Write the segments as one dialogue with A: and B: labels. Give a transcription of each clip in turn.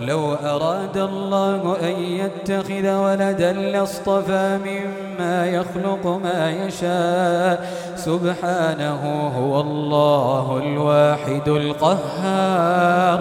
A: لو أراد الله أن يتخذ ولدا لاصطفى مما يخلق ما يشاء. سبحانه هو الله الواحد القهار.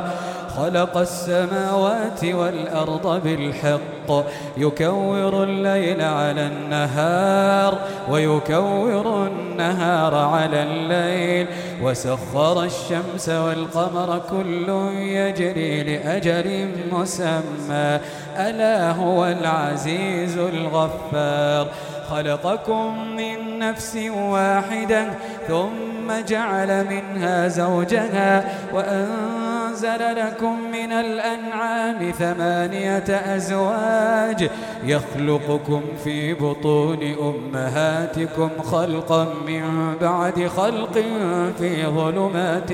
A: خلق السماوات والأرض بالحق. يكور الليل على النهار ويكور النهار على الليل. وسخر الشمس والقمر كل يجري لأجل مسمى. ألا هو العزيز الغفار. خلقكم من نفس واحدة ثم جعل منها زوجها وأنزل لكم من الأنعام ثمانية أزواج يخلقكم في بطون أمهاتكم خلقا من بعد خلق في ظلمات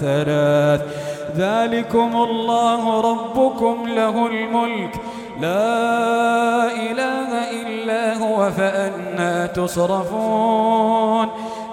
A: ثلاث. ذلكم الله ربكم له الملك. لا إله إلا هو فأنا تصرفون.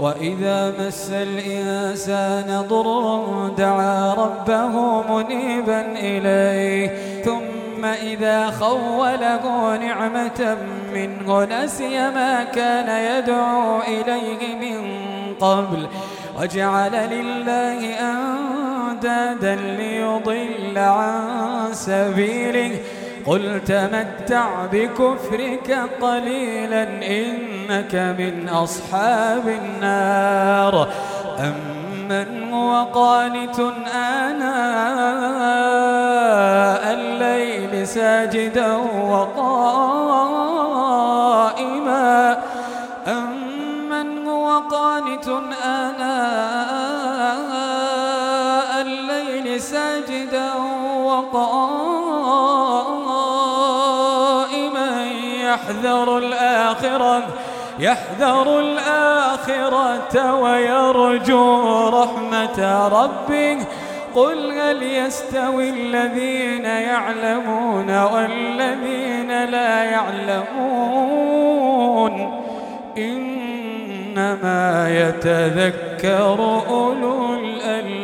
A: وإذا مس الإنسان ضر دعا ربه منيبا إليه ثم إذا خوله نعمة منه نسي ما كان يدعو إليه من قبل وجعل لله أندادا ليضل عن سبيله. قل تمتع بكفرك قليلا إنك من أصحاب النار. أمن هو قانت آناء الليل ساجدا وقائما. أمن هو قانت آناء يحذر الآخرة يحذر الآخرة ويرجو رحمة ربه. قل هل يستوي الذين يعلمون والذين لا يعلمون؟ إنما يتذكر أولو الألباب.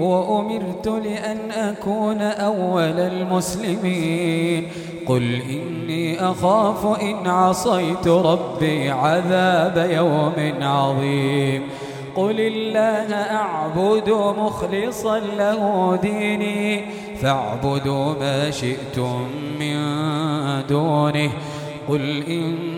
A: وأمرت لأن أكون أول المسلمين. قل إني أخاف إن عصيت ربي عذاب يوم عظيم. قل الله أعبد مخلصا له ديني فاعبدوا ما شئتم من دونه. قل إن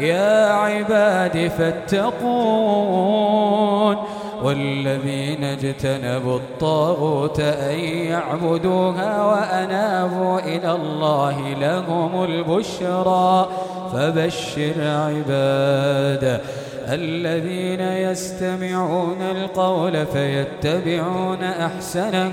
A: يا عباد فاتقون والذين اجتنبوا الطاغوت أن يعبدوها وأنابوا إلى الله لهم البشرى فبشر عباد الذين يستمعون القول فيتبعون أحسنه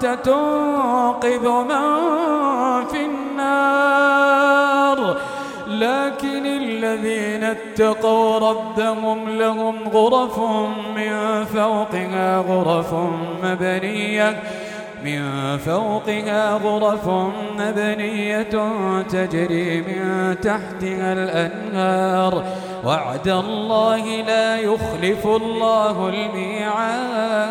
A: تنقذ من في النار. لكن الذين اتقوا ربهم لهم غرف من فوقها غرف مبنية من فوقها غرف مبنية تجري من تحتها الأنهار. وعد الله لا يخلف الله الميعاد.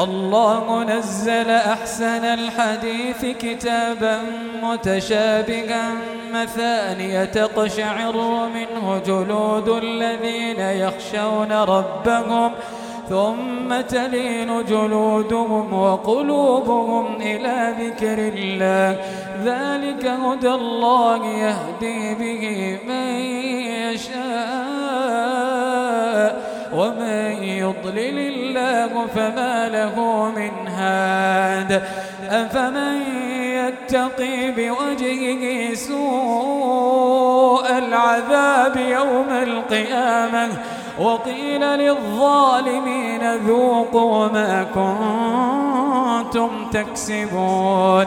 A: الله نزل أحسن الحديث كتابا متشابها مثانية تقشعر منه جلود الذين يخشون ربهم ثم تلين جلودهم وقلوبهم إلى ذكر الله. ذلك هدى الله يهدي به من يشاء. ومن يضلل الله فما له من هاد. أفمن يتقي بوجهه سوء العذاب يوم القيامة وقيل للظالمين ذوقوا ما كنتم تكسبون.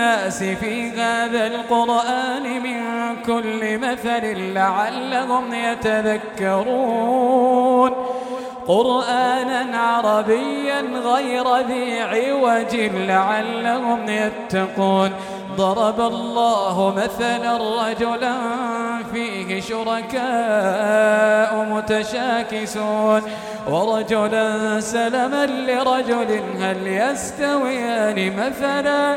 A: للناس في هذا القرآن من كل مثل لعلهم يتذكرون. قرآنا عربيا غير ذي عوج لعلهم يتقون. ضرب الله مثلا رجلا فيه شركاء متشاكسون. ورجلا سلما لرجل هل يستويان مثلا؟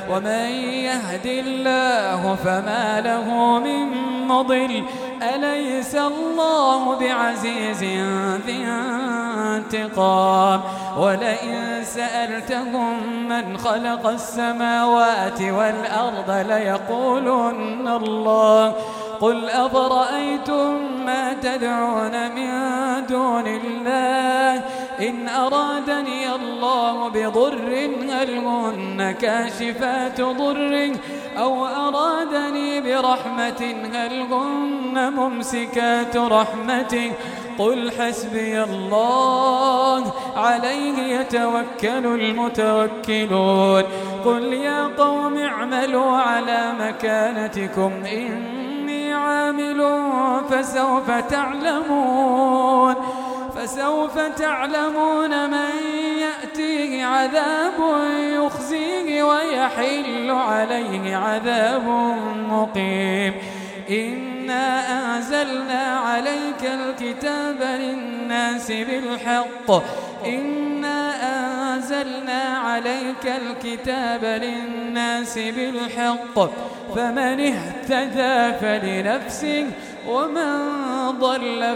A: ومن يهد الله فما له من مضل. أليس الله بعزيز ذي انتقام؟ ولئن سألتهم من خلق السماوات والأرض ليقولن الله. قل أفرأيتم ما تدعون من دون الله؟ إن أرادني الله بضر هل هن كاشفات ضره أو أرادني برحمة هل هن ممسكات رحمته قل حسبي الله عليه يتوكل المتوكلون. قل يا قوم اعملوا على مكانتكم إني عامل فسوف تعلمون. فسوف تعلمون من يأتيه عذاب يخزيه ويحل عليه عذاب مقيم. إنا أنزلنا عليك الكتاب للناس بالحق. إنا أنزلنا عليك الكتاب للناس بالحق. فمن اهتدى فلنفسه ومن ضل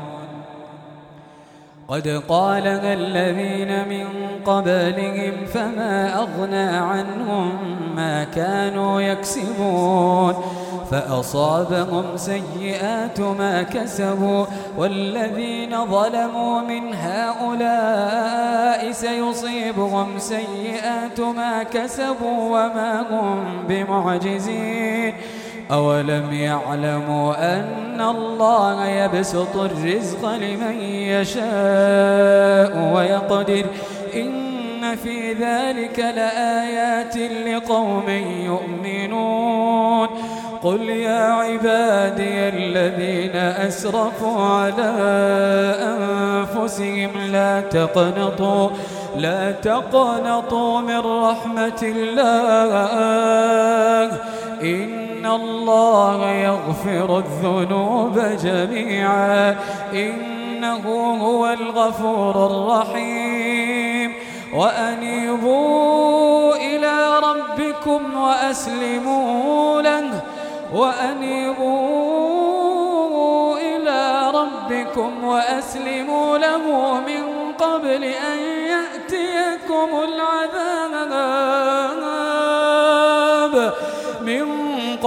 A: قد قالها الذين من قبلهم فما أغنى عنهم ما كانوا يكسبون فأصابهم سيئات ما كسبوا والذين ظلموا من هؤلاء سيصيبهم سيئات ما كسبوا وما هم بمعجزين أولم يعلموا أن الله يبسط الرزق لمن يشاء ويقدر إن في ذلك لآيات لقوم يؤمنون. قل يا عبادي الذين أسرفوا على أنفسهم لا تقنطوا لا تقنطوا من رحمة الله. إن الله يغفر الذنوب جميعا إنه هو الغفور الرحيم. وأنيبوا إلى ربكم وأسلموا له وأنيبوا إلى ربكم وأسلموا له من قبل أن يأتيكم العذاب.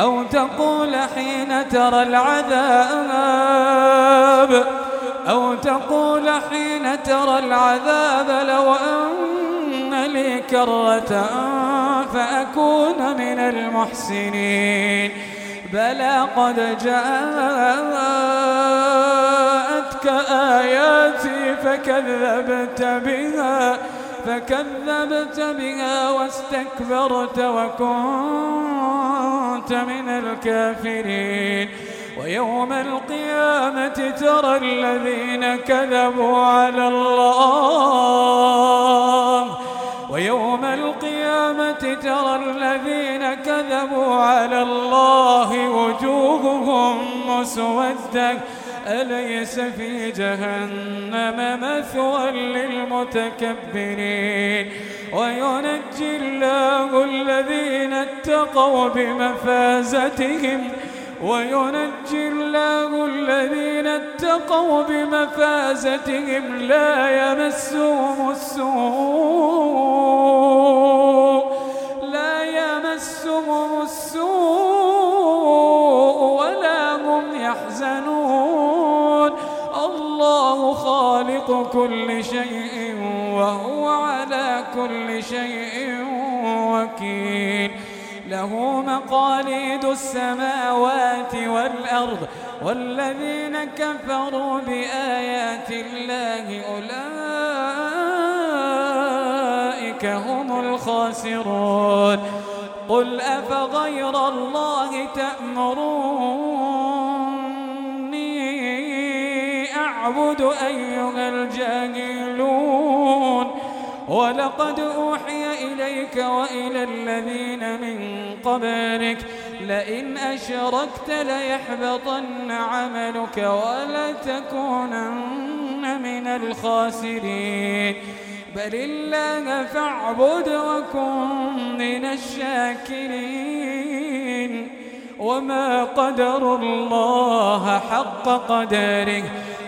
A: أو تقول حين ترى العذاب أو تقول حين ترى العذاب لو أن لي كرة فأكون من المحسنين. بلى قد جاءتك آياتي فكذبت بها. فكذبت بها واستكبرت وكنت من الكافرين. ويوم القيامة ترى الذين كذبوا على الله. ويوم القيامة ترى الذين كذبوا على الله وجوههم مسودة. أليس في جهنم مثوى للمتكبرين؟ وينجي الله الذين اتقوا بمفازتهم وينجي الله الذين اتقوا بمفازتهم لا يمسهم السوء لا يمسهم السوء ولا هم يحزنون. كل شيء وهو على كل شيء وكيل. له مقاليد السماوات والأرض والذين كفروا بآيات الله أولئك هم الخاسرون. قل أفغير الله تأمروني أيها الجاهلون ولقد أوحي إليك وإلى الذين من قبلك لئن أشركت ليحبطن عملك ولتكونن من الخاسرين. بل الله فاعبد وكن من الشاكرين. وما قدر الله حق قدره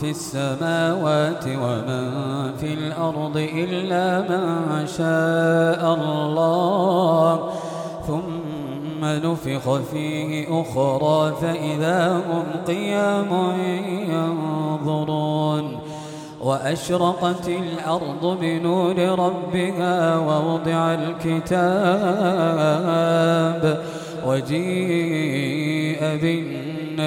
A: في السماوات ومن في الأرض إلا من شاء الله. ثم نفخ فيه أخرى فإذا هم قيام ينظرون. وأشرقت الأرض بنور ربها ووضع الكتاب وجيء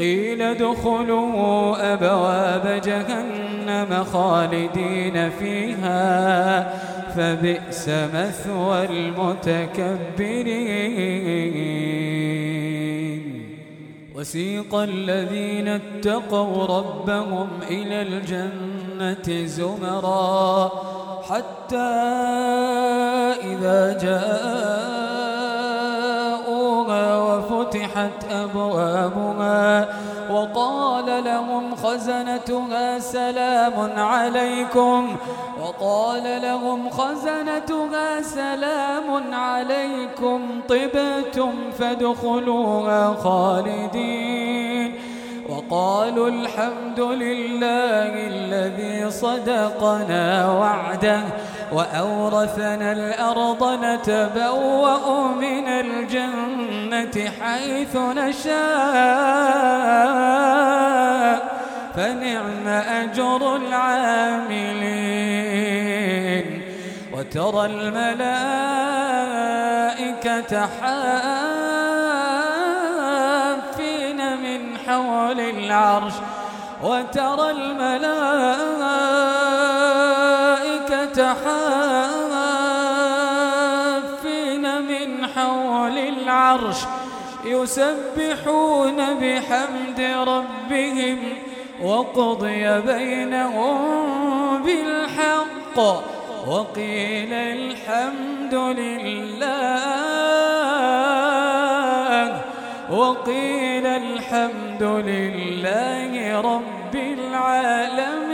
A: قيل ادخلوا أبواب جهنم خالدين فيها فبئس مثوى المتكبرين. وسيق الذين اتقوا ربهم إلى الجنة زمرا حتى إذا جاءوها وفتحت أبوابها وقال لهم خزنتها سلام عليكم وقال لهم خزنتها سلام عليكم طبتم فادخلوها خالدين وقالوا الحمد لله الذي صدقنا وعده وأورثنا الأرض نتبوأ من الجنة حيث نشاء فنعم أجر العاملين. وترى الملائكة حافين من حول العرش وترى الملائكة حافين العرش يسبحون بحمد ربهم وقضي بينهم بالحق وقيل الحمد لله وقيل الحمد لله رب العالمين